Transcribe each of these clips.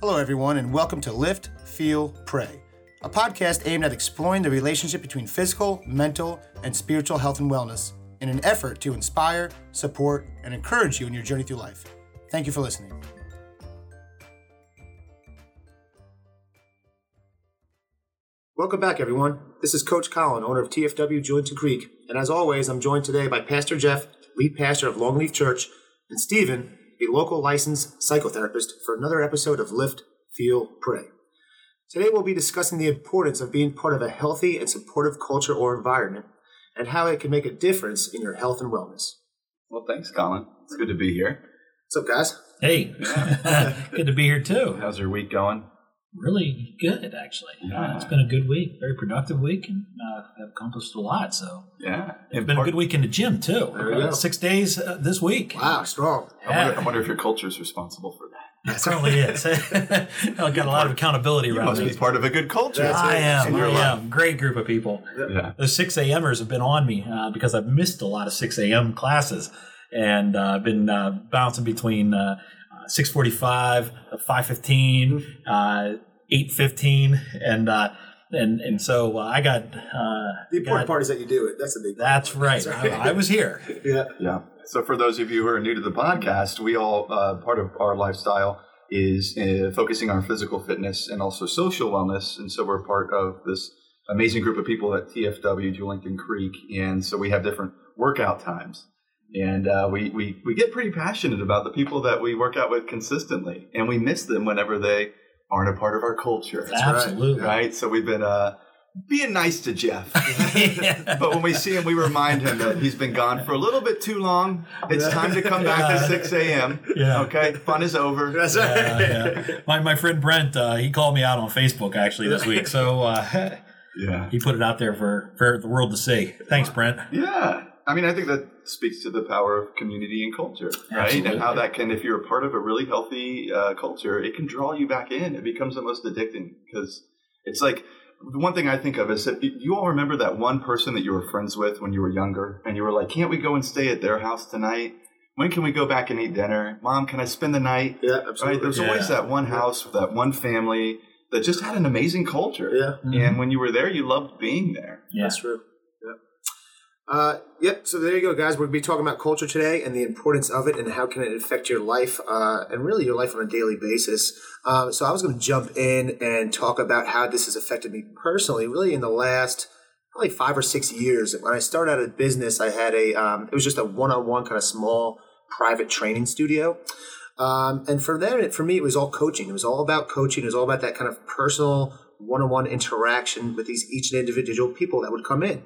Hello, everyone, and welcome to Lift, Feel, Pray, a podcast aimed at exploring the relationship between physical, mental, and spiritual health and wellness in an effort to inspire, support, and encourage you in your journey through life. Thank you for listening. Welcome back, everyone. This is Coach Colin, owner of TFW Julington Creek, and as always, I'm joined today by Pastor Jeff, lead pastor of Longleaf Church, and Stephen, a local licensed psychotherapist, for another episode of Lift, Feel, Pray. Today, we'll be discussing the importance of being part of a healthy and supportive culture or environment and how it can make a difference in your health and wellness. Well, thanks, Colin. It's good to be here. What's up, guys? Hey, good to be here too. How's your week going? Really good, actually. Yeah. Uh, it's been a good week, very productive week, and uh, I've accomplished a lot. So Yeah. it's been a good week in the gym too. There we go. Six days uh, this week. Wow, strong. I wonder, I wonder if your culture is responsible for that. It certainly is. I've got a lot of accountability You around must me. be part of a good culture. That's I am. I life. am. Great group of people. Yeah. Those 6 a.m.ers have been on me uh, because I've missed a lot of 6 a.m. classes. And uh, I've been uh, bouncing between uh, uh, 645, uh, 515, uh, 815. And, uh, and, and so uh, I got. Uh, The important got- part is that you do it. That's the big That's part. right. Sorry. I, I was here. yeah. Yeah. So, for those of you who are new to the podcast, we all, uh, part of our lifestyle is uh, focusing on physical fitness and also social wellness. And so, we're part of this amazing group of people at TFW, Julington Creek. And so, we have different workout times. And uh, we, we, we get pretty passionate about the people that we work out with consistently. And we miss them whenever they aren't a part of our culture. right. Absolutely. Right? So, we've been uh, being nice to Jeff. But when we see him, we remind him that he's been gone for a little bit too long. It's time to come back at 6 a.m. Yeah. Okay, fun is over. That's Yeah, right. yeah. My, my friend Brent, uh, he called me out on Facebook actually this week. So uh, Yeah. he put it out there for, for the world to see. Thanks, Brent. Yeah. I mean, I think that speaks to the power of community and culture, right? Absolutely. And how that can, if you're a part of a really healthy uh, culture, it can draw you back in. It becomes almost addicting because it's like the one thing I think of is that you- you all remember that one person that you were friends with when you were younger, and you were like, "Can't we go and stay at their house tonight? When can we go back and eat dinner? Mom, can I spend the night?" Yeah, absolutely. Right? absolutely. There's always that one house, that one family that just had an amazing culture. Yeah. And when you were there, you loved being there. Yeah. That's true. Uh, yep. So there you go, guys. We're gonna be talking about culture today and the importance of it and how can it affect your life uh, and really your life on a daily basis. Um, so I was going to jump in and talk about how this has affected me personally, really in the last probably five or six years. When I started out a business, I had a um, it was just a one-on-one kind of small private training studio. Um, and for them, for me, it was all coaching. It was all about coaching. It was all about that kind of personal one-on-one interaction with these each and individual people that would come in.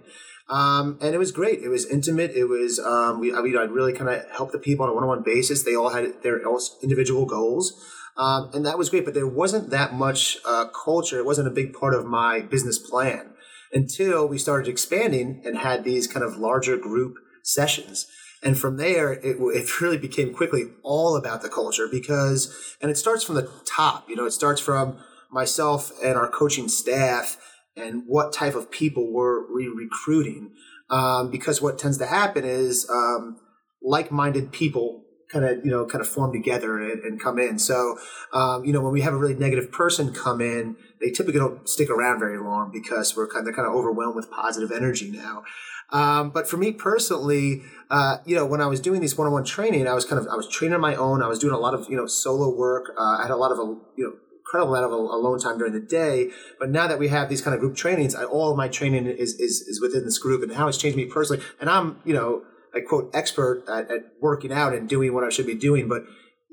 Um, and it was great. It was intimate. It was um, we I mean I'd really kind of help the people on a one-on-one basis. They all had their individual goals, um, and that was great. But there wasn't that much uh, culture. It wasn't a big part of my business plan until we started expanding and had these kind of larger group sessions. And from there, it, it really became quickly all about the culture because, and it starts from the top. You know, it starts from myself and our coaching staff and what type of people we're re recruiting. Um, because what tends to happen is um, like-minded people kind of you know kind of form together and, and come in. So um, you know when we have a really negative person come in, they typically don't stick around very long because we're kind of kind of overwhelmed with positive energy now. Um, but for me personally, uh, you know, when I was doing these one-on-one training, I was kind of I was training on my own. I was doing a lot of you know solo work. Uh, I had a lot of you know incredible amount of alone time during the day. But now that we have these kind of group trainings, I, all my training is, is is within this group, and how it's changed me personally. And I'm you know a quote expert at, at working out and doing what I should be doing, but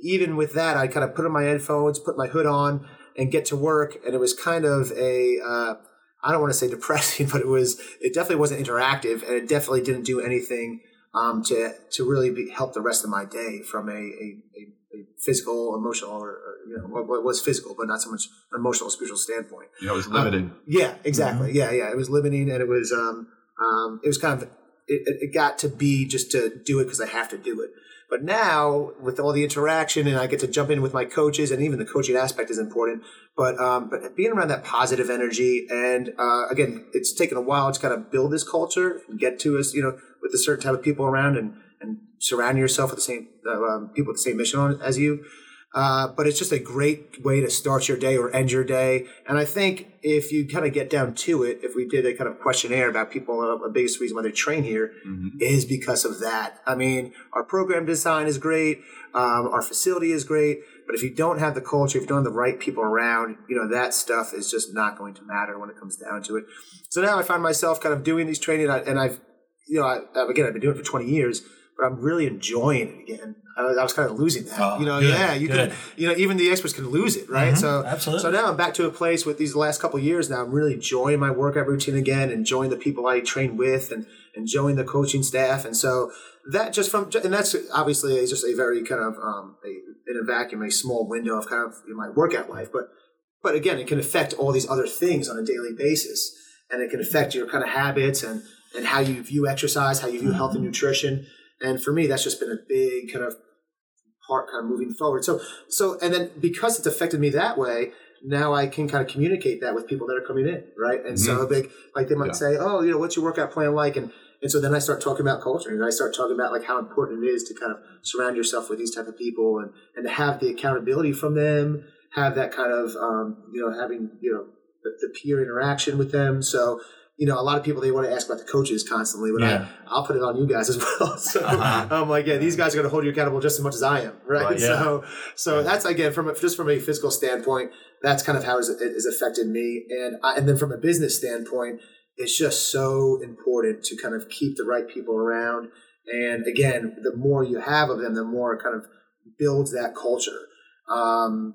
even with that, I kind of put on my headphones, put my hood on, and get to work. And it was kind of a uh, I don't want to say depressing, but it was it definitely wasn't interactive, and it definitely didn't do anything um, to to really be, help the rest of my day from a, a, a physical, emotional, or, or you know what, what was physical, but not so much emotional, spiritual standpoint. Yeah, it was limited. Yeah, exactly. Yeah, yeah. It was limiting, and it was um, um, it was kind of it, it it got to be just to do it because I have to do it. But now with all the interaction, and I get to jump in with my coaches, and even the coaching aspect is important. But um, but being around that positive energy, and uh, again, it's taken a while to kind of build this culture and get to us, you know, with a certain type of people around, and and surround yourself with the same uh, um, people with the same mission on, as you. Uh, but it's just a great way to start your day or end your day. And I think if you kind of get down to it, if we did a kind of questionnaire about people, uh, the biggest reason why they train here is because of that. I mean, our program design is great, um, our facility is great, but if you don't have the culture, if you don't have the right people around, you know, that stuff is just not going to matter when it comes down to it. So now I find myself kind of doing these training, and, I've, you know, I, again, I've been doing it for 20 years, I'm really enjoying it again. I, was- I was kind of losing that, Oh, you know. good, yeah, you good. can, you know, even the experts can lose it, right? Mhm, so, absolutely. so now I'm back to a place with these last couple of years. Now I'm really enjoying my workout routine again, enjoying the people I train with, and enjoying the coaching staff. And so that just from, and that's obviously just a very kind of um, a, in a vacuum, a small window of kind of my workout life, but but again, it can affect all these other things on a daily basis, and it can affect your kind of habits and and how you view exercise, how you view health and nutrition. And for me, that's just been a big kind of part, kind of moving forward. So so and then because it's affected me that way, now I can kind of communicate that with people that are coming in, right? And so like like they might Yeah. say, oh, you know, what's your workout plan like? And and so then I start talking about culture, and I start talking about like how important it is to kind of surround yourself with these type of people, and and to have the accountability from them, have that kind of um, you know having you know the, the peer interaction with them. So you know, a lot of people they want to ask about the coaches constantly, but Yeah. I, I'll put it on you guys as well. So Uh-huh. I'm like, yeah, these guys are going to hold you accountable just as much as I am, right? Right. Yeah. So so that's again from a, just from a physical standpoint, that's kind of how it has affected me, and I, and then from a business standpoint, it's just so important to kind of keep the right people around. And again, the more you have of them, the more it kind of builds that culture. Um,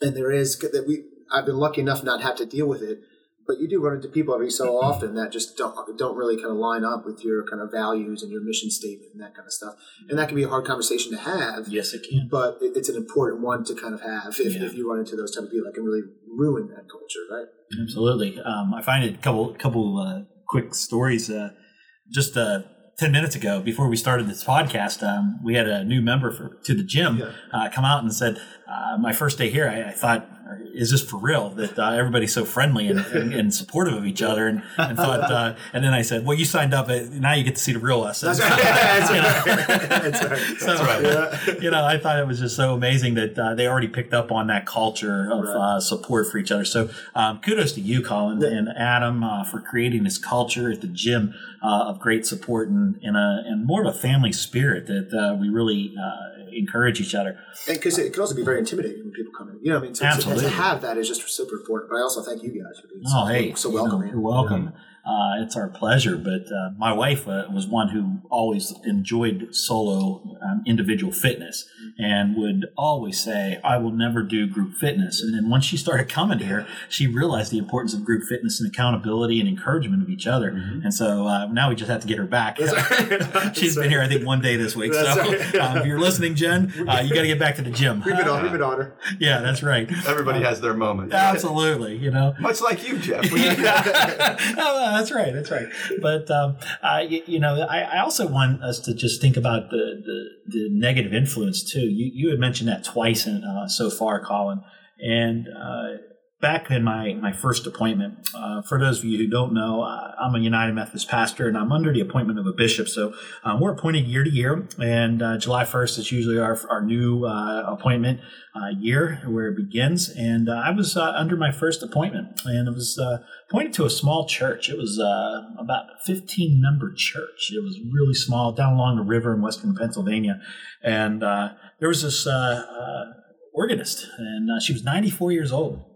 and there is that we I've been lucky enough not have to deal with it, but you do run into people every so often that just don't don't really kind of line up with your kind of values and your mission statement and that kind of stuff. And that can be a hard conversation to have Yes, it can. but it, it's an important one to kind of have if, Yeah. if you run into those type of people that can really ruin that culture, right? Absolutely. Um, I find a couple couple uh, quick stories. Uh, just uh, ten minutes ago, before we started this podcast, um, we had a new member for to the gym Yeah. uh, come out and said, uh, "My first day here, I, I thought." Is this for real? That uh, everybody's so friendly and, and, and supportive of each other, and, and thought, uh, and then I said, "Well, you signed up. Now you get to see the real us." That's right. That's You know? right. That's right. So, Yeah. you know, I thought it was just so amazing that uh, they already picked up on that culture of Right. uh, support for each other. So, um, kudos to you, Colin and Adam, uh, for creating this culture at the gym uh, of great support and and, a, and more of a family spirit that uh, we really uh, encourage each other. And because it can also be very intimidating when people come in. You know, what I mean, so, so Absolutely. To have that is just super important. But I also thank you guys for being Oh, so, hey, so you know, you're welcome. Uh, it's our pleasure. But uh, my wife uh, was one who always enjoyed solo um, individual fitness and would always say, I will never do group fitness. And then once she started coming here, she realized the importance of group fitness and accountability and encouragement of each other. And so uh, now we just have to get her back. Right. She's been here, I think, one day this week. That's so right. um, if you're listening, Jen, uh, you got to get back to the gym. We've been on, we've been on her. yeah, that's right. Everybody has their moment. Absolutely. You know, Much like you, Jeff. That's right. That's right. But um, you, you know, I, I also want us to just think about the the, the negative influence too. You you had mentioned that twice in, uh, so far, Colin, and. Uh, Back in my, my first appointment, uh, for those of you who don't know, uh, I'm a United Methodist pastor and I'm under the appointment of a bishop. So um, we're appointed year to year, and uh, July 1st is usually our, our new uh, appointment uh, year where it begins. And uh, I was under my first appointment, and it was appointed to a small church. It was about a 15 member church. It was really small, down along the river in western Pennsylvania. And there was this organist, and she was 94 years old.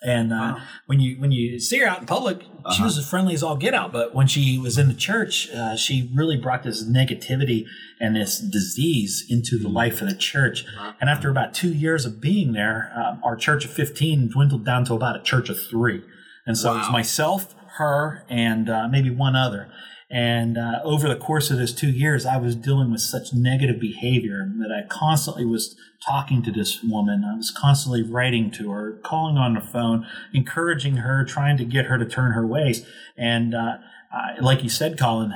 And uh, when you when you see her out in public, she Uh-huh. was as friendly as all get out. But when she was in the church, uh, she really brought this negativity and this disease into the life of the church. And after about two years of being there, um, our church of fifteen dwindled down to about a church of three. And so it was myself, her, and uh, maybe one other. And uh, over the course of those two years, I was dealing with such negative behavior that I constantly was talking to this woman. I was constantly writing to her, calling on the phone, encouraging her, trying to get her to turn her ways. And uh, I, like you said, Colin,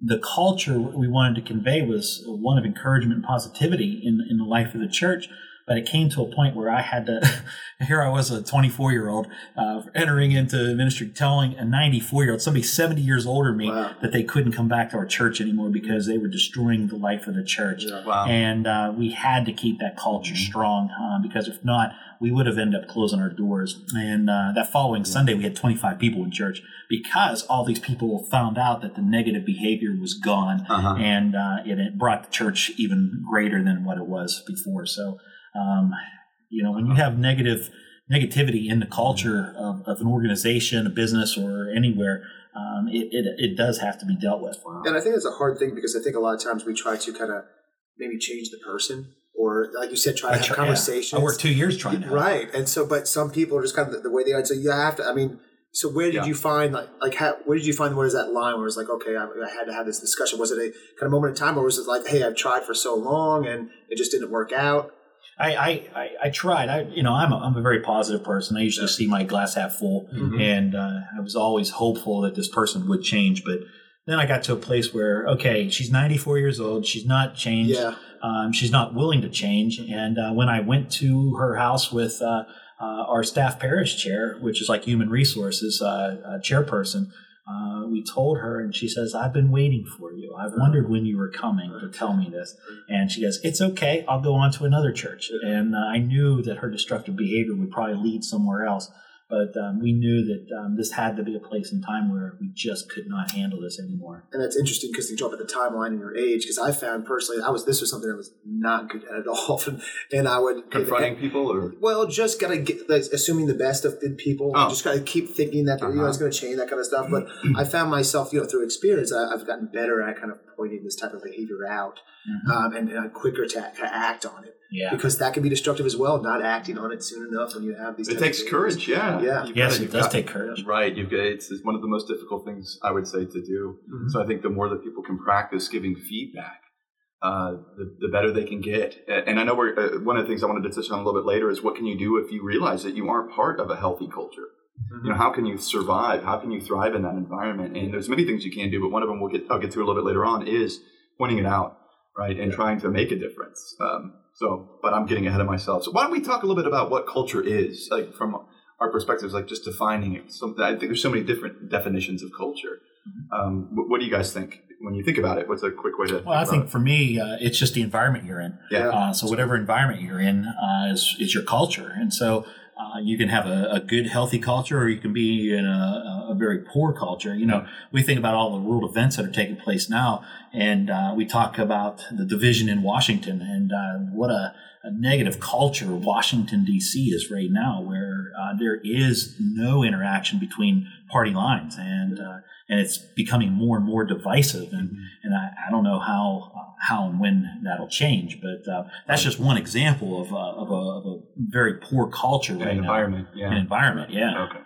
the culture we wanted to convey was one of encouragement and positivity in, in the life of the church. But it came to a point where I had to. here I was, a 24 year old, uh, entering into ministry, telling a 94 year old, somebody 70 years older than me, Wow. that they couldn't come back to our church anymore because they were destroying the life of the church. Yeah. Wow. And uh, we had to keep that culture strong uh, because if not, we would have ended up closing our doors. And uh, that following Sunday, we had 25 people in church because all these people found out that the negative behavior was gone Uh-huh. and uh, it, it brought the church even greater than what it was before. So, um, you know, when you have negative negativity in the culture of, of an organization, a business, or anywhere, um, it, it, it does have to be dealt with. And I think it's a hard thing because I think a lot of times we try to kind of maybe change the person or, like you said, try to have try- yeah. conversations. I worked two years trying to. Right. And so, but some people are just kind of the, the way they are. So you have to, I mean, so where did Yeah. you find, like, like how, where did you find, where is that line where it's like, okay, I, I had to have this discussion? Was it a kind of moment in time or was it like, hey, I've tried for so long and it just didn't work out? I, I, I, I tried. I, you know, I'm a, I'm a very positive person. I usually see my glass half full, Mhm. and uh, I was always hopeful that this person would change. But then I got to a place where, okay, she's 94 years old. She's not changed. Yeah. Um, she's not willing to change. And uh, when I went to her house with uh, uh, our staff parish chair, which is like human resources uh, uh, chairperson, uh, we told her, and she says, "I've been waiting for you. I've wondered when you were coming to tell me this." And she goes, "It's okay. I'll go on to another church." And uh, I knew that her destructive behavior would probably lead somewhere else. But um, we knew that um, this had to be a place and time where we just could not handle this anymore. And that's interesting because you talk about the timeline and your age. Because I found personally, I was this was something I was not good at at all, and I would Confronting people or Well, just gotta get like, assuming the best of the people. Oh. Just gotta keep thinking that you know Uh-huh. it's gonna change that kind of stuff. But I found myself, you know, through experience, I, I've gotten better at kind of pointing this type of behavior out, um, and, and I'm quicker to, to act on it Yeah. because that can be destructive as well. Not acting on it soon enough when you have these. it takes courage. Yeah. Yeah. You've Yes, gotta- it does got- take courage. Right. You've got, it's, it's one of the most difficult things I would say to do. Mhm. So I think the more that people can practice giving feedback, uh, the, the better they can get. And I know we're, uh, one of the things I wanted to touch on a little bit later is what can you do if you realize that you aren't part of a healthy culture? You know, how can you survive? How can you thrive in that environment? And there's many things you can do, but one of them we'll get, I'll get to a little bit later on is pointing it out, right? And trying to make a difference. Um, so, but I'm getting ahead of myself. So why don't we talk a little bit about what culture is, like from our perspectives, like just defining it. So I think there's so many different definitions of culture. Um, what, what do you guys think when you think about it? What's a quick way to? Well, I think it? for me, uh, it's just the environment you're in. yeah. Uh, so whatever environment you're in uh, is, is your culture, and so uh, you can have a, a good, healthy culture, or you can be in a, a very poor culture. You know, we think about all the world events that are taking place now, and uh, we talk about the division in Washington and uh, what a, a negative culture Washington D.C. is right now, where uh, there is no interaction between party lines, and uh, and it's becoming more and more divisive, and and I, I don't know how uh, how and when that'll change, but uh, that's just one example of, uh, of, a, of a very poor culture An right now. environment. Yeah. An environment, yeah. Okay.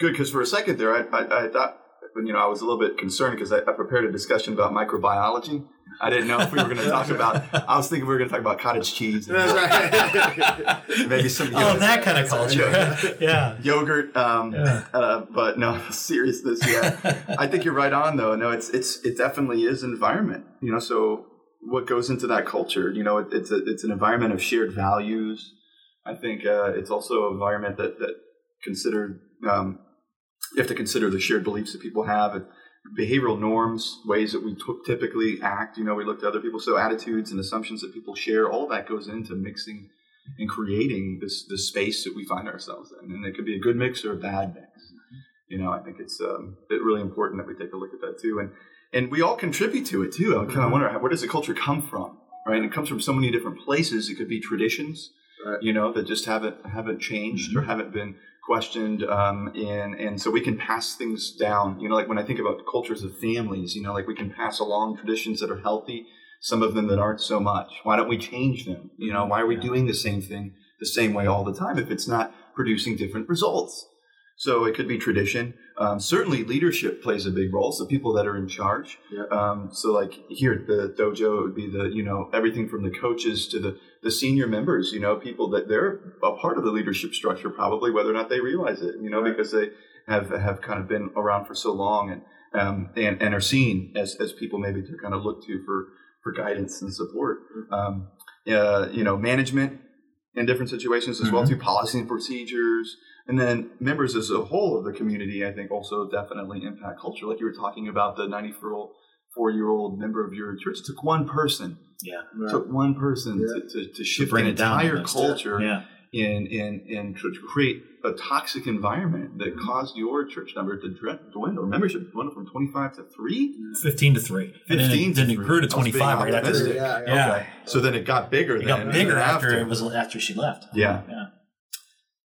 Good, because for a second there, I, I, I thought, you know, I was a little bit concerned because I, I prepared a discussion about microbiology. I didn't know if we were going to talk about. I was thinking we were going to talk about cottage cheese, and That's right. maybe some Oh, that kind of culture. yeah. yogurt. Um, Yeah. uh, but no, seriousness. Yeah, I think you're right on though. No, it's it's it definitely is environment. You know, so what goes into that culture? You know, it, it's a, it's an environment of shared values. I think uh, it's also an environment that that considered. um, you have to consider the shared beliefs that people have, and behavioral norms, ways that we t- typically act. You know, we look to other people, so attitudes and assumptions that people share. All that goes into mixing and creating this this space that we find ourselves in, and it could be a good mix or a bad mix. You know, I think it's um, it really important that we take a look at that too, and and we all contribute to it too. I kind of wonder where does the culture come from, right? And it comes from so many different places. It could be traditions, Right. you know, that just haven't haven't changed or haven't been questioned, um, and and so we can pass things down. You know, like when I think about cultures of families, you know, like we can pass along traditions that are healthy, some of them that aren't so much. Why don't we change them? You know, why are we Yeah. doing the same thing the same way all the time if it's not producing different results? So it could be tradition. Um, certainly, leadership plays a big role. So people that are in charge. Yeah. Um, so like here at the dojo, it would be the you know everything from the coaches to the the senior members. You know, people that they're a part of the leadership structure, probably whether or not they realize it. You know, Right. because they have have kind of been around for so long and um, and and are seen as as people maybe to kind of look to for for guidance and support. Um, uh, you know, management in different situations as well Mhm. too, policy and procedures, and then members as a whole of the community. I think also definitely impact culture. Like you were talking about the ninety-four year old member of your church. It took one person. Yeah. It took one person Yeah. to, to, to shift bring an entire culture Yeah. and and and to create a toxic environment that caused your church number to dwindle. Membership dwindled from twenty five to three. 15 to 3. And then 15 it, to then it three. grew to I was being 25 right after. optimistic. Yeah, yeah. Yeah. Okay. So then it got bigger. It then got bigger then after, it was after she left. Yeah. Yeah.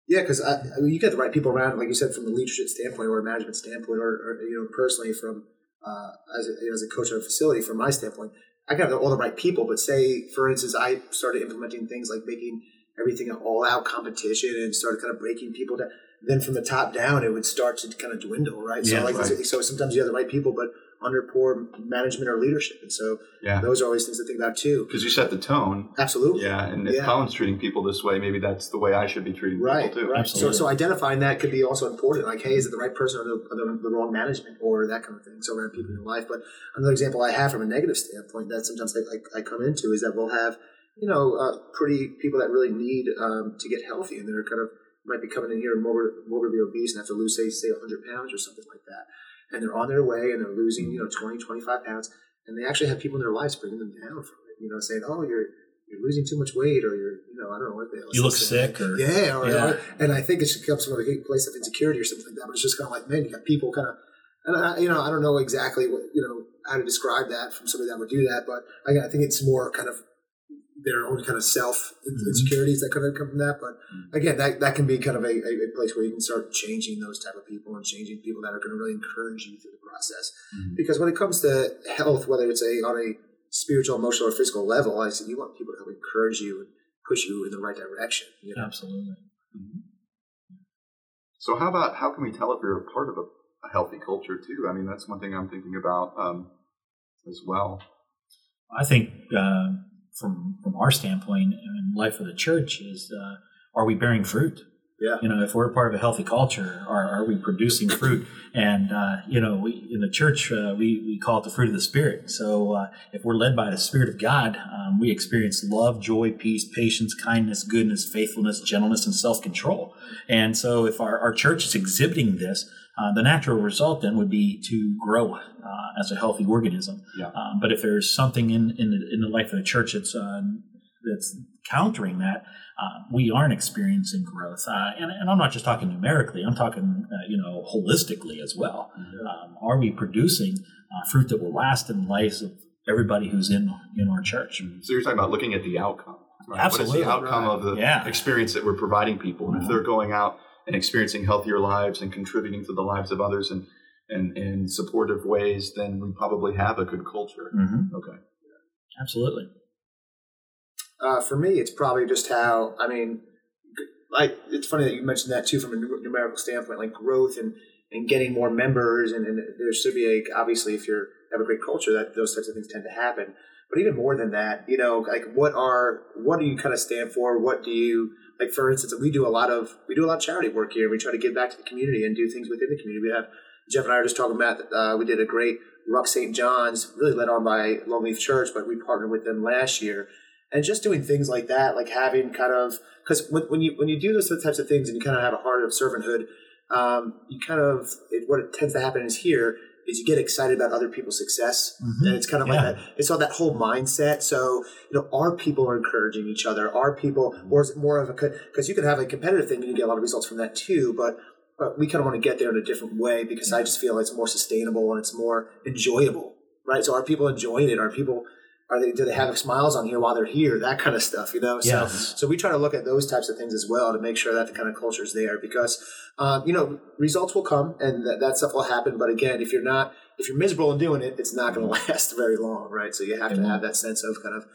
Yeah, because I, I mean, you get the right people around, like you said, from the leadership standpoint or a management standpoint, or, or you know, personally from uh, as a, as a coach of a facility, from my standpoint, I got all the right people. But say, for instance, I started implementing things like making everything an all-out competition and started kind of breaking people down. Then from the top down, it would start to kind of dwindle, right? Yeah, so like, right. so sometimes you have the right people, but under poor management or leadership, and so Yeah. those are always things to think about too. Because you set the tone. Absolutely. Yeah. And if Yeah. Colin's treating people this way, maybe that's the way I should be treating Right, people too. right. Absolutely. So, so identifying that could be also important. Like, hey, is it the right person or the, or the, the wrong management or that kind of thing? So around people in your life. But another example I have from a negative standpoint that sometimes I, I, I come into is that we'll have, you know, uh, pretty people that really need um, to get healthy and they're kind of might be coming in here morbid, morbidly obese and have to lose, say, say 100 pounds or something like that. And they're on their way and they're losing, you know, 20, 25 pounds. And they actually have people in their lives bringing them down from it, you know, saying, oh, you're, you're losing too much weight or you're, you know, I don't know what they You look sick or. Yeah, or, Yeah. or- and I think it should come from a place of insecurity or something like that. But it's just kind of like, man, you got people kind of, and I, you know, I don't know exactly what you know how to describe that from somebody that would do that, but again, I think it's more kind of their own kind of self Mm-hmm. insecurities that could have come from that. But again, that that can be kind of a, a, a place where you can start changing those type of people and changing people that are going to really encourage you through the process. Mhm. Because when it comes to health, whether it's a on a spiritual, emotional, or physical level, I said you want people to help encourage you and push you in the right direction. You know? Absolutely. So how about how can we tell if you're a part of a, a healthy culture too? I mean, that's one thing I'm thinking about um, as well. I think uh, from from our standpoint and life of the church is uh, are we bearing fruit? Yeah. You know, if we're part of a healthy culture, are, are we producing fruit? And uh, you know, we in the church uh, we we call it the fruit of the spirit. So uh, if we're led by the Spirit of God, um, we experience love, joy, peace, patience, kindness, goodness, faithfulness, gentleness, and self control. And so, if our, our church is exhibiting this, uh, the natural result then would be to grow uh, as a healthy organism. Yeah. Um, but if there's something in in the, in the life of the church that's uh, that's countering that, uh, we aren't experiencing growth. Uh, and, and I'm not just talking numerically; I'm talking uh, you know holistically as well. Um, are we producing uh, fruit that will last in the lives of everybody who's in in our church? So you're talking about looking at the outcome. Right? Absolutely. What is the outcome Right. of the Yeah. experience that we're providing people? And if they're going out and experiencing healthier lives and contributing to the lives of others in, in, in supportive ways, then we probably have a good culture. Mm-hmm. Okay. Absolutely. Uh, for me, it's probably just how I mean, like it's funny that you mentioned that too from a numerical standpoint, like growth and and getting more members, and, and there should be a obviously if you have a great culture that those types of things tend to happen. But even more than that, you know, like what are what do you kind of stand for? What do you like? For instance, we do a lot of we do a lot of charity work here. We try to give back to the community and do things within the community. We have Jeff and I are just talking about. Uh, we did a great Ruck St. John's, really led on by Longleaf Church, but we partnered with them last year and just doing things like that, like having kind of because when, when you when you do those types of things and you kind of have a heart of servanthood, um, you kind of it, what it tends to happen is here is you get excited about other people's success, Mhm. and it's kind of Yeah. like that. It's all that whole mindset. So you know, are people are encouraging each other? Are people, or is it more of a because you can have a competitive thing and you get a lot of results from that too, but. But we kind of want to get there in a different way because I just feel it's more sustainable and it's more enjoyable, right? So are people enjoying it? Are people are they do they have smiles on here while they're here? That kind of stuff, you know. So Yes. so we try to look at those types of things as well to make sure that the kind of culture is there because um, you know results will come and that, that stuff will happen. But again, if you're not if you're miserable in doing it, it's not going to last very long, right? So you have to have that sense of kind of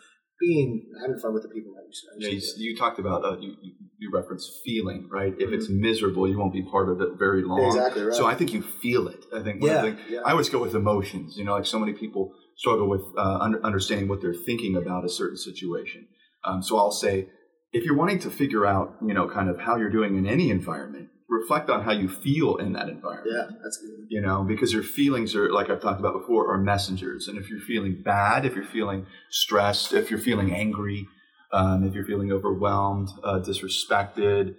being having fun with the people that Yeah, you. you, you talked about uh, you, you- you referenced feeling, right? If it's Mm-hmm. miserable, you won't be part of it very long. Exactly right. So I think you feel it. I think Yeah, of the thing, yeah. I always go with emotions. You know, like so many people struggle with uh, under, understanding what they're thinking about a certain situation. Um, so I'll say, if you're wanting to figure out, you know, kind of how you're doing in any environment, reflect on how you feel in that environment. yeah, that's good. You know, because your feelings are, like I've talked about before, are messengers. And if you're feeling bad, if you're feeling stressed, if you're feeling angry, um, if you're feeling overwhelmed, uh, disrespected,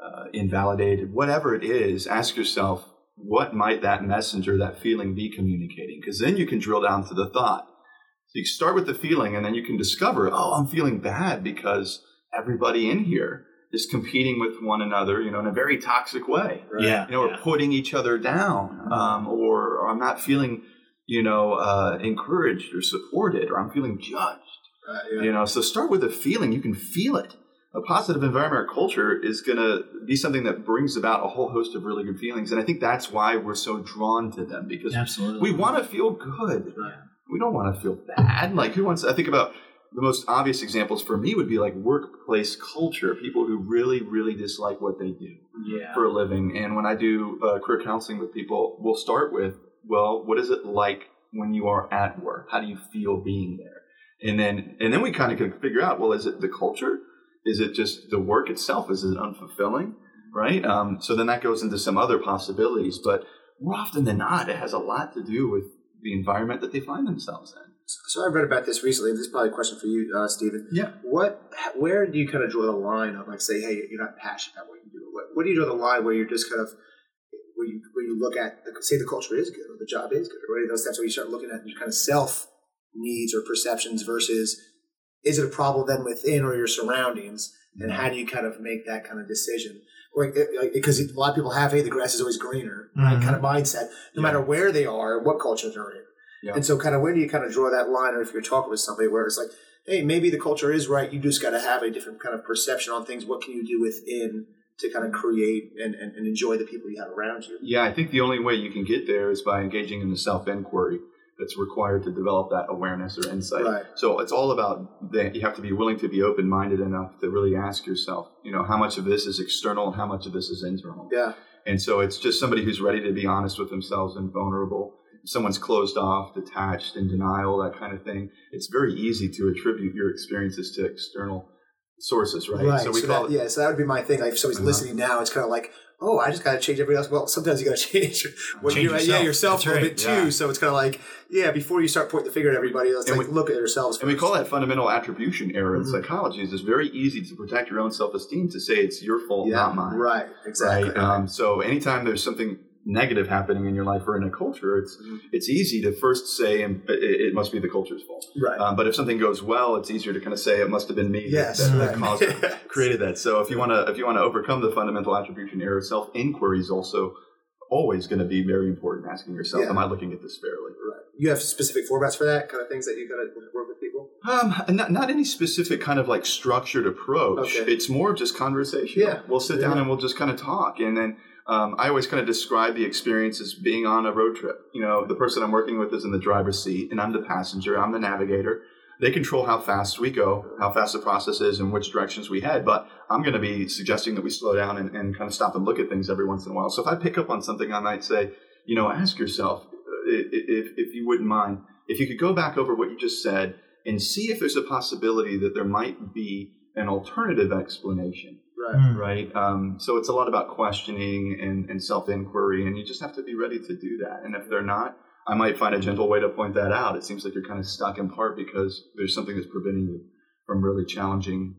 uh, invalidated, whatever it is, ask yourself, what might that messenger, that feeling be communicating? Because then you can drill down to the thought. So you start with the feeling and then you can discover, oh, I'm feeling bad because everybody in here is competing with one another, you know, in a very toxic way. Right? Yeah. You know, yeah. or putting each other down, um, or, or, I'm not feeling, you know, uh, encouraged or supported, or I'm feeling judged. Uh, yeah. You know, so start with a feeling. You can feel it. A positive environment or culture is going to be something that brings about a whole host of really good feelings, and I think that's why we're so drawn to them because Absolutely. we want to feel good. We don't want to feel bad. Like who wants? To I think about the most obvious examples for me would be like workplace culture, people who really, really dislike what they do yeah. for a living. And when I do uh, career counseling with people, we'll start with, well, what is it like when you are at work? How do you feel being there? And then, and then we kind of can figure out, well, is it the culture? Is it just the work itself? Is it unfulfilling? Right? Um, so then that goes into some other possibilities. But more often than not, it has a lot to do with the environment that they find themselves in. So I read about this recently. This is probably a question for you, uh, Stephen. Yeah. What? Where do you kind of draw the line of like say, hey, you're not passionate about what you do? What, what do you draw the line where you're just kind of where you where you look at the, say the culture is good or the job is good or any of those steps where you start looking at your kind of self needs or perceptions versus is it a problem then within or your surroundings and how do you kind of make that kind of decision like, because a lot of people have hey the grass is always greener mm-hmm. kind of mindset no yeah. matter where they are what culture they're in yeah. And so, kind of, where do you kind of draw that line, or if you're talking with somebody where it's like, hey, maybe the culture is right, you just got to have a different kind of perception on things. What can you do within to kind of create and, and, and, enjoy the people you have around you? Yeah, I think the only way you can get there is by engaging in the self inquiry that's required to develop that awareness or insight. Right. So it's all about that you have to be willing to be open minded enough to really ask yourself, you know, how much of this is external and how much of this is internal. Yeah. And so it's just somebody who's ready to be honest with themselves and vulnerable someone's closed off, detached, in denial, that kind of thing, it's very easy to attribute your experiences to external sources, right? Right. So we so call that, it, yeah. So that would be my thing. Like if somebody's uh-huh. listening now, it's kind of like, oh, I just got to change everybody else. Well, sometimes you got to change what change you yourself. yeah yourself That's a little right. bit too. Yeah. So it's kind of like yeah, before you start pointing the finger at everybody, let's like we, look at yourselves. First. And we call that fundamental attribution error mm-hmm. in psychology. Is it's very easy to protect your own self esteem to say it's your fault, yeah, not mine. Right. Exactly. Right. Um, so anytime there's something negative happening in your life or in a culture, it's mm-hmm. it's easy to first say it, it, must be the culture's fault. Right. Um, but if something goes well, it's easier to kind of say it must have been me yes, that, right. that caused it, created that. So if you want to if you want to overcome the fundamental attribution error, self inquiry is also always going to be very important. Asking yourself, yeah. am I looking at this fairly? Right. You have specific formats for that kind of things that you got to work with people. Um, not not any specific kind of like structured approach. Okay. It's more just conversation. Yeah. We'll sit yeah. down and we'll just kind of talk, and then um, I always kind of describe the experience as being on a road trip. You know, the person I'm working with is in the driver's seat, and I'm the passenger. I'm the navigator. They control how fast we go, how fast the process is, and which directions we head. But I'm going to be suggesting that we slow down and, and kind of stop and look at things every once in a while. So if I pick up on something, I might say, you know, ask yourself if, if you wouldn't mind, if you could go back over what you just said and see if there's a possibility that there might be an alternative explanation. Mm. Right. Um, so it's a lot about questioning and, and self inquiry, and you just have to be ready to do that. And if they're not, I might find a gentle way to point that out. It seems like you're kind of stuck in part because there's something that's preventing you from really challenging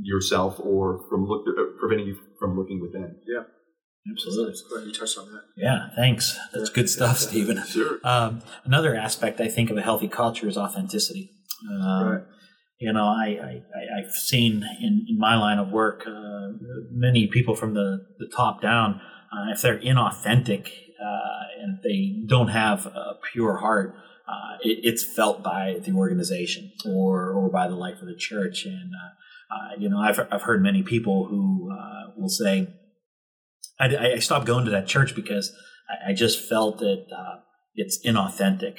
yourself or from look, uh, preventing you from looking within. Yeah. Absolutely. Glad you touched on that. Yeah, thanks. That's good stuff, Stephen. Sure. Um, another aspect I think of a healthy culture is authenticity. Um, right. You know, I, I, I've seen in, in my line of work uh, many people from the, the top down, uh, if they're inauthentic uh, and they don't have a pure heart, uh, it, it's felt by the organization or, or by the life of the church. And, uh, uh, you know, I've, I've heard many people who will say, I, I, stopped going to that church because I, I just felt that it's inauthentic.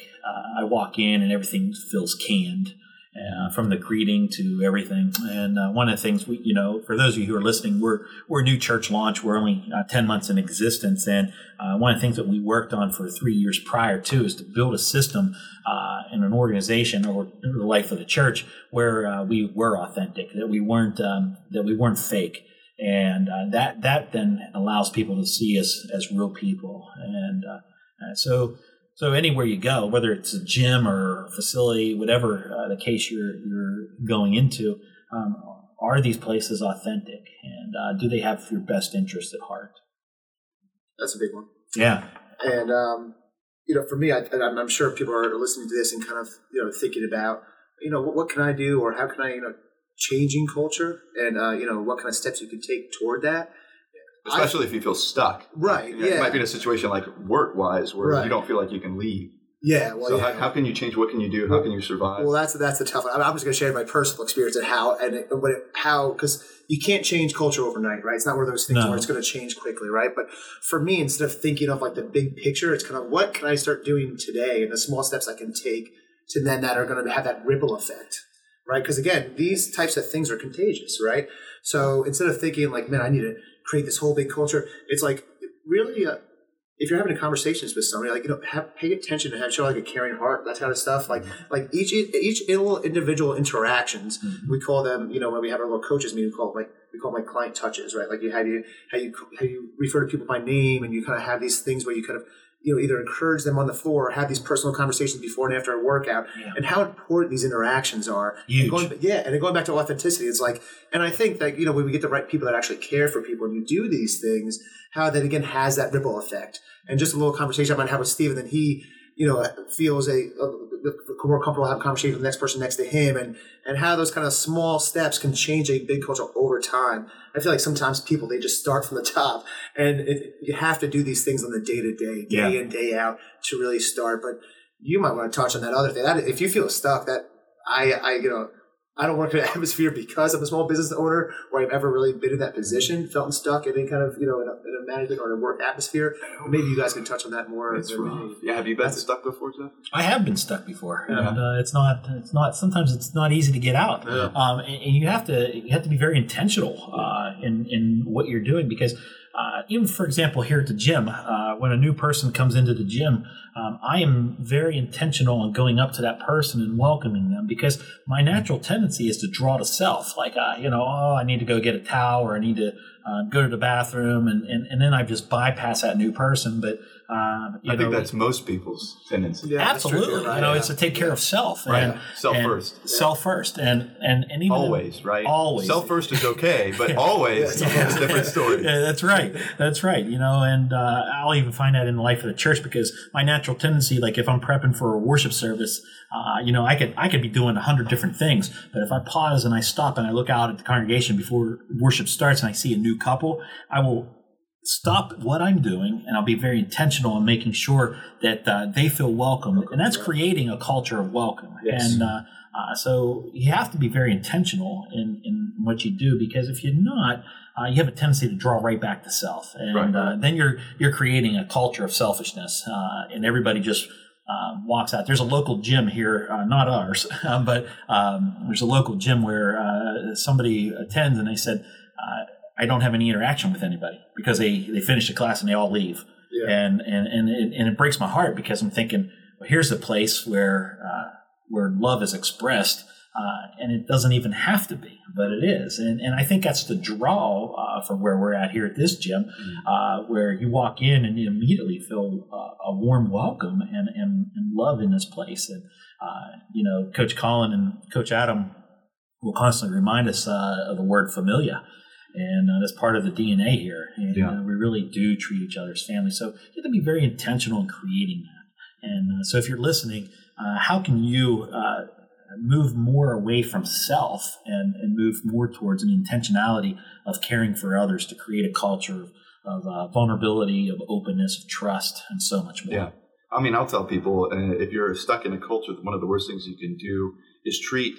I walk in and everything feels canned uh, from the greeting to everything. And uh, one of the things we, you know, for those of you who are listening, we're we're a new church launch. We're only uh, ten months in existence, and uh, one of the things that we worked on for three years prior to is to build a system uh, in an organization or the life of the church where uh, we were authentic, that we weren't um, that we weren't fake. And that that then allows people to see us as real people, and so so anywhere you go, whether it's a gym or a facility, whatever uh, the case you're you're going into, um, are these places authentic and uh, do they have your best interest at heart? That's a big one. Yeah. And um, you know, for me, I, am sure people are listening to this and kind of you know thinking about you know what, what can I do or how can I you know changing culture and uh, you know what kind of steps you can take toward that. Especially I, if you feel stuck. Right. You, know, yeah. you might be in a situation like work wise where right. you don't feel like you can leave. Yeah. Well, so yeah. How, how, can you change? What can you do? How can you survive? Well, that's that's the tough one. I'm just going to share my personal experience and how and it, what it, how because you can't change culture overnight, right? It's not one of those things no. where it's going to change quickly, right? But for me, instead of thinking of like the big picture, it's kind of what can I start doing today and the small steps I can take to then that are going to have that ripple effect, right? Because again, these types of things are contagious, right? So instead of thinking like, man, I need to create this whole big culture, it's like really. Uh, if you're having conversations with somebody, like you know, have, pay attention and have show like a caring heart, that kind of stuff. Like like each each little individual interactions, mm-hmm. we call them. You know, when we have our little coaches meeting, we call it like we call them like client touches, right? Like you how you how you how you refer to people by name, and you kind of have these things where you kind of you know either encourage them on the floor or have these personal conversations before and after a workout yeah. and how important these interactions are Huge. And going, yeah and then going back to authenticity it's like and i think that you know when we get the right people that actually care for people and you do these things how that again has that ripple effect and just a little conversation i might have with steve and then he you know feels a, a more comfortable having a conversation with the next person next to him and and how those kind of small steps can change a big culture over time. I feel like sometimes people they just start from the top and it, you have to do these things on the day to day day in day out to really start but you might want to touch on that other thing. That if you feel stuck that i i you know I don't work in an atmosphere because I'm a small business owner or I've ever really been in that position, felt stuck in any kind of, you know, in a, in a management or a work atmosphere. Maybe you guys can touch on that more. It's than rough. me. Yeah, have you been stuck before, Jeff? I have been stuck before, Yeah. and uh, it's not. It's not. Sometimes it's not easy to get out, Yeah. um, and, and you have to. You have to be very intentional uh, in in what you're doing because. Uh, even for example, here at the gym, uh, when a new person comes into the gym, um, I am very intentional on going up to that person and welcoming them because my natural tendency is to draw to self. Like, uh, you know, oh, I need to go get a towel or I need to uh, go to the bathroom, and, and, and then I just bypass that new person. But uh, you I think know, that's most people's tendency. Yeah, Absolutely, right, you know, yeah. it's to take care of self, Right. and Self and first. self first, and and and even Always, right? always. Self first is okay, but always Yeah. is a different story. Yeah, that's right. That's right. You know, and uh, I'll even find that in the life of the church because my natural tendency, like if I'm prepping for a worship service, uh, you know, I could I could be doing a hundred different things, but if I pause and I stop and I look out at the congregation before worship starts and I see a new couple, I will stop what I'm doing and I'll be very intentional in making sure that uh, they feel welcome, and that's creating a culture of welcome. Yes. And uh, uh, so you have to be very intentional in, in what you do because if you're not, uh, you have a tendency to draw right back to self, and Right. uh, then you're you're creating a culture of selfishness, uh, and everybody just. Um, walks out. There's a local gym here, uh, not ours, but um, there's a local gym where uh, somebody attends, and they said, uh, "I don't have any interaction with anybody because they they finish the class and they all leave." Yeah. and and and it, and it breaks my heart because I'm thinking, well, here's a place where uh, where love is expressed, uh, and it doesn't even have to be, but it is, and and I think that's the draw uh, for where we're at here at this gym, uh, where you walk in and you immediately feel uh, a warm welcome and, and and love in this place, and uh, you know, Coach Colin and Coach Adam will constantly remind us uh, of the word familia. And uh, that's part of the DNA here. And Yeah. uh, we really do treat each other as family. So you have to be very intentional in creating that. And uh, so if you're listening, uh, how can you uh, move more away from self and, and move more towards an intentionality of caring for others to create a culture of, of uh, vulnerability, of openness, of trust, and so much more? Yeah. I mean, I'll tell people uh, if you're stuck in a culture, one of the worst things you can do is treat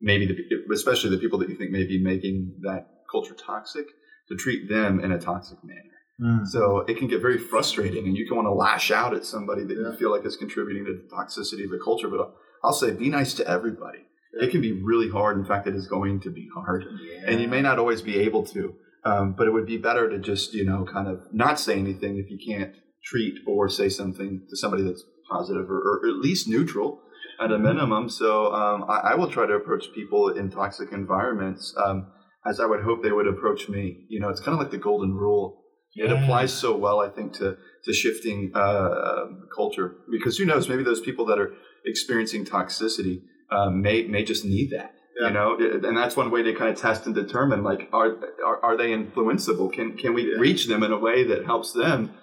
maybe, the, especially the people that you think may be making that culture toxic, to treat them in a toxic manner. Mm. So it can get very frustrating, and you can want to lash out at somebody that Yeah. you feel like is contributing to the toxicity of the culture. But I'll say, be nice to everybody. It can be really hard. In fact, it is going to be hard, and you may not always be able to. Um, but it would be better to just, you know, kind of not say anything if you can't treat or say something to somebody that's positive or, or at least neutral at a minimum. So um, I, I will try to approach people in toxic environments um, as I would hope they would approach me. You know, it's kind of like the golden rule. It applies so well, I think, to to shifting uh, culture because who knows? Maybe those people that are experiencing toxicity um, may may just need that. Yeah. You know, and that's one way to kind of test and determine like are are, are they influenceable? Can can we reach them in a way that helps them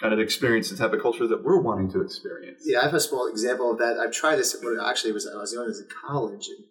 kind of experience the type of culture that we're wanting to experience? Yeah, I have a small example of that. I've tried this. Actually, it was I was I was in college, and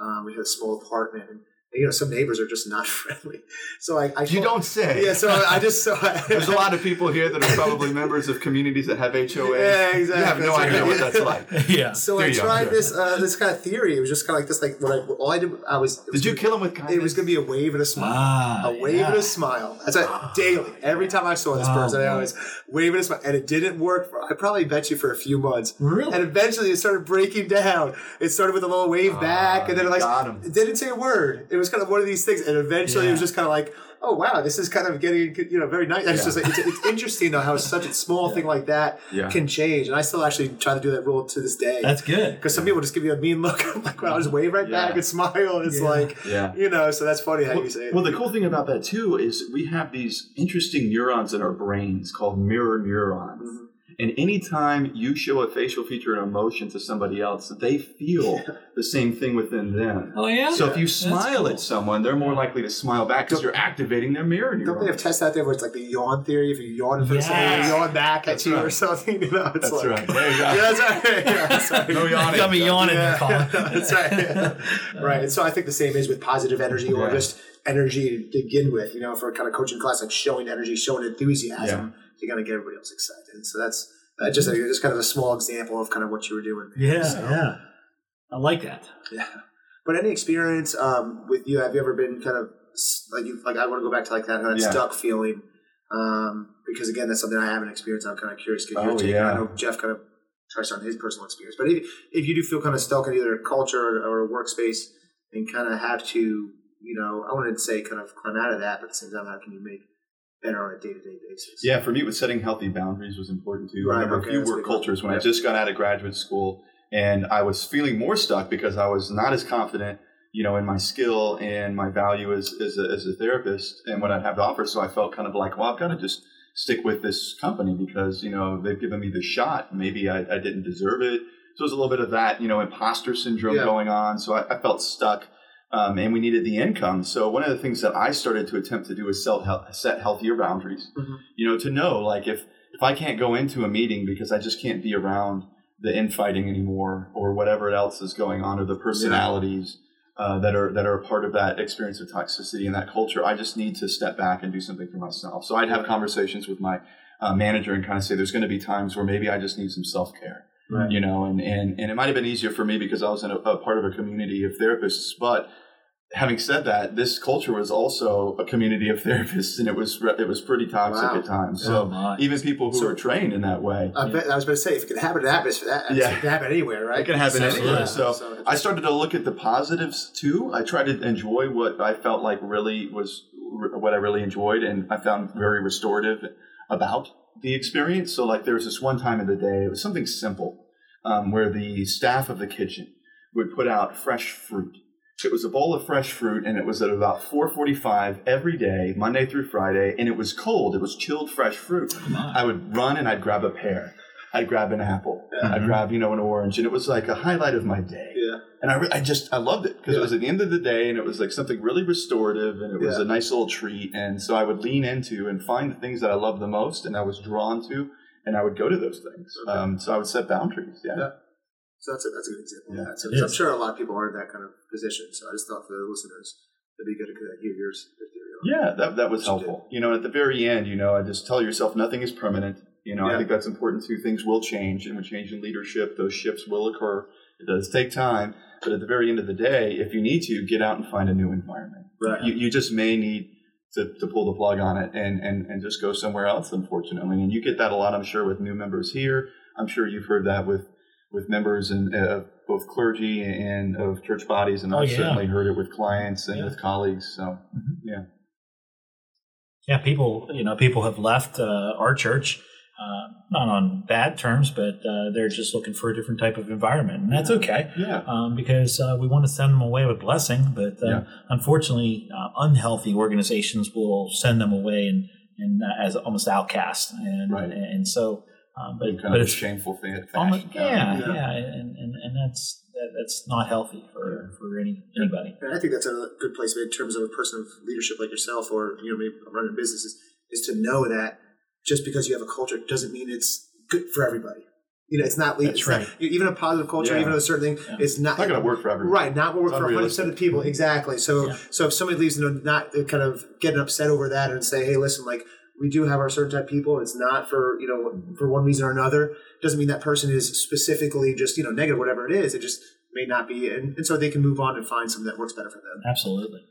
um, we had a small apartment, and you know, some neighbors are just not friendly. So I, I You don't say. Yeah, so I just so I, There's a lot of people here that are probably members of communities that have HOA. Yeah, exactly. You have no That's idea right. what that's like. yeah. So There I you go. tried this uh, this kind of theory. It was just kind of like this. Like what I all I did, I was. It was Did you kill him with kindness? It was going to be a wave and a smile. Ah, a wave yeah. and a smile. That's like daily. Every time I saw this Oh, person, I boy. always wave and a smile. And it didn't work. For, I probably bet you for a few months. Really? And eventually it started breaking down. It started with a little wave back, and then it like got 'em. it didn't say a word. It was kind of one of these things. And eventually it was just kind of like, oh wow, this is kind of getting you know very nice. It's just like, it's, it's interesting though how such a small thing like that Yeah. can change. And I still actually try to do that rule to this day. That's good. because some people just give you a mean look. I'm like, well, I'll just wave right Yeah. back and smile. It's Yeah. like, Yeah. you know, so that's funny how you say it. Well, the cool thing about that too is we have these interesting neurons in our brains called mirror neurons. Mm-hmm. And anytime you show a facial feature and emotion to somebody else, they feel the same thing within them. Oh yeah. So if you smile cool. at someone, they're more likely to smile back because you're activating their mirror neuron. Don't they have tests out there where it's like the yawn theory? If you yawn in front someone, Yes. they yawn back at That's you or something. You know, it's That's like, right. There you go. Yeah, that's right. Yeah, that's right. No yawning. You got me yawning, Yeah, Colin. that's right. Yeah. Right. And so I think the same is with positive energy or Yeah. just energy to begin with. You know, for a kind of coaching class, like showing energy, showing enthusiasm to kind of get everybody else excited. And so that's uh, just a, just kind of a small example of kind of what you were doing. Yeah, So, yeah. I like that. Yeah. But any experience um, with you? Have you ever been kind of like you like? I want to go back to like that kind of Yeah. stuck feeling um, because again, that's something I haven't experienced. I'm kind of curious. to get your Oh, yeah. I know Jeff kind of touched on his personal experience, but if if you do feel kind of stuck in either a culture or, or a workspace and kind of have to, you know, I wanted to say kind of climb out of that, but at the same time, how can you make on a day to day basis? Yeah, for me, with setting healthy boundaries was important too. Right, I remember okay, a few work one. cultures when I just got out of graduate school, and I was feeling more stuck because I was not as confident, you know, in my skill and my value as as a, as a therapist and what I'd have to offer. So I felt kind of like, well, I've got to just stick with this company because you know they've given me the shot. Maybe I, I didn't deserve it. So there's a little bit of that, you know, imposter syndrome Yeah. going on. So I, I felt stuck. Um, and we needed the income. So one of the things that I started to attempt to do is set, set healthier boundaries Mhm. you know, to know like if if I can't go into a meeting because I just can't be around the infighting anymore or whatever else is going on or the personalities uh, that are that are a part of that experience of toxicity and that culture, I just need to step back and do something for myself. So I'd have conversations with my uh, manager and kind of say, there's going to be times where maybe I just need some self care. Right. You know, and, and, and it might have been easier for me because I was in a, a part of a community of therapists, but having said that, this culture was also a community of therapists, and it was it was pretty toxic Wow. at times. Oh, So my. even people who So- are trained in that way, I, bet, I was going to say, if it can happen in atmosphere, that Yeah. it can happen anywhere, right? it can happen So, anywhere. yeah. So, So- I started to look at the positives too. I tried to enjoy what I felt like really was what I really enjoyed, and I found very restorative about the experience. So, like, there was this one time of the day, it was something simple, um, where the staff of the kitchen would put out fresh fruit. It was a bowl of fresh fruit, and it was at about 4:45 every day, Monday through Friday, and it was cold. It was chilled fresh fruit. I would run and I'd grab a pear. I'd grab an apple. I'd grab, you know, an orange, and it was like a highlight of my day. Yeah. And I, re- I just, I loved it because Yeah. it was at the end of the day and it was like something really restorative and it was Yeah. a nice little treat. And so I would lean into and find the things that I love the most and I was drawn to and I would go to those things. Okay. Um, so I would set boundaries. Yeah. Yeah. So that's a, that's a good example Yeah. of that. So I'm sure a lot of people are in that kind of position. So I just thought for the listeners, it'd be good to hear yours. your theory. Yeah, that, that was Which you helpful. You know, at the very end, you know, I just tell yourself nothing is permanent. You know, Yeah. I think that's important too. Things will change, and with change in leadership, those shifts will occur. It does take time, but at the very end of the day, if you need to, get out and find a new environment. Right. You, you just may need to, to pull the plug on it and, and, and just go somewhere else, unfortunately. And you get that a lot, I'm sure, with new members here. I'm sure you've heard that with with members and uh, both clergy and of church bodies, and Oh, I've yeah. certainly heard it with clients and Yeah. with colleagues. So, Yeah, Yeah, people, you know, people have left uh, our church, uh, not on bad terms, but uh, they're just looking for a different type of environment, and that's okay. yeah. Um, because uh, we want to send them away with blessing, but uh, Yeah. unfortunately, uh, unhealthy organizations will send them away and, and uh, as almost outcast, and Right. and so, um, but kind but of a it's shameful thing. almost, yeah, Yeah. yeah, and, and and that's that, that's not healthy for for for any anybody. And I think that's a good place in terms of a person of leadership like yourself, or you know, maybe running businesses, is to know that just because you have a culture doesn't mean it's good for everybody. You know, it's not. That's it's right. Not, even a positive culture, Yeah. even a certain thing, Yeah. it's not. It's not going to work for everyone. Right, not what work for 100 percent of unrealistic. people. Exactly. So, Yeah. so if somebody leaves, you know, not uh, kind of getting upset over that and say, "Hey, listen, like we do have our certain type of people. It's not for you know for one reason or another. Doesn't mean that person is specifically just you know negative, whatever it is. It just may not be, and, and so they can move on and find something that works better for them. Absolutely.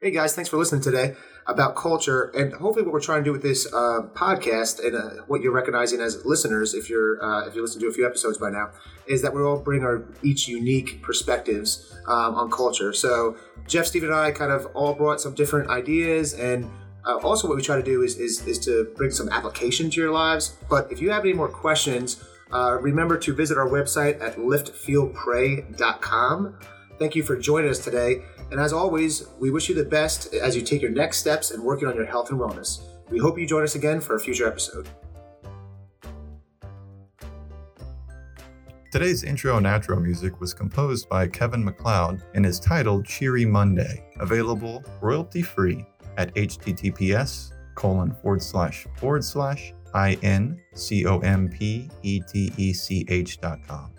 Hey guys, thanks for listening today about culture, and hopefully, what we're trying to do with this uh, podcast and uh, what you're recognizing as listeners, if you're uh, if you listen to a few episodes by now, is that we all bring our each unique perspectives um, on culture. So Jeff, Steve, and I kind of all brought some different ideas, and uh, also what we try to do is, is is to bring some application to your lives. But if you have any more questions, uh, remember to visit our website at liftfeelpray.com. Thank you for joining us today. And as always, we wish you the best as you take your next steps in working on your health and wellness. We hope you join us again for a future episode. Today's intro and outro music was composed by Kevin MacLeod and is titled Cheery Monday, available royalty free at https colon forward slash forward slash i n c o m p e t e c h dot com.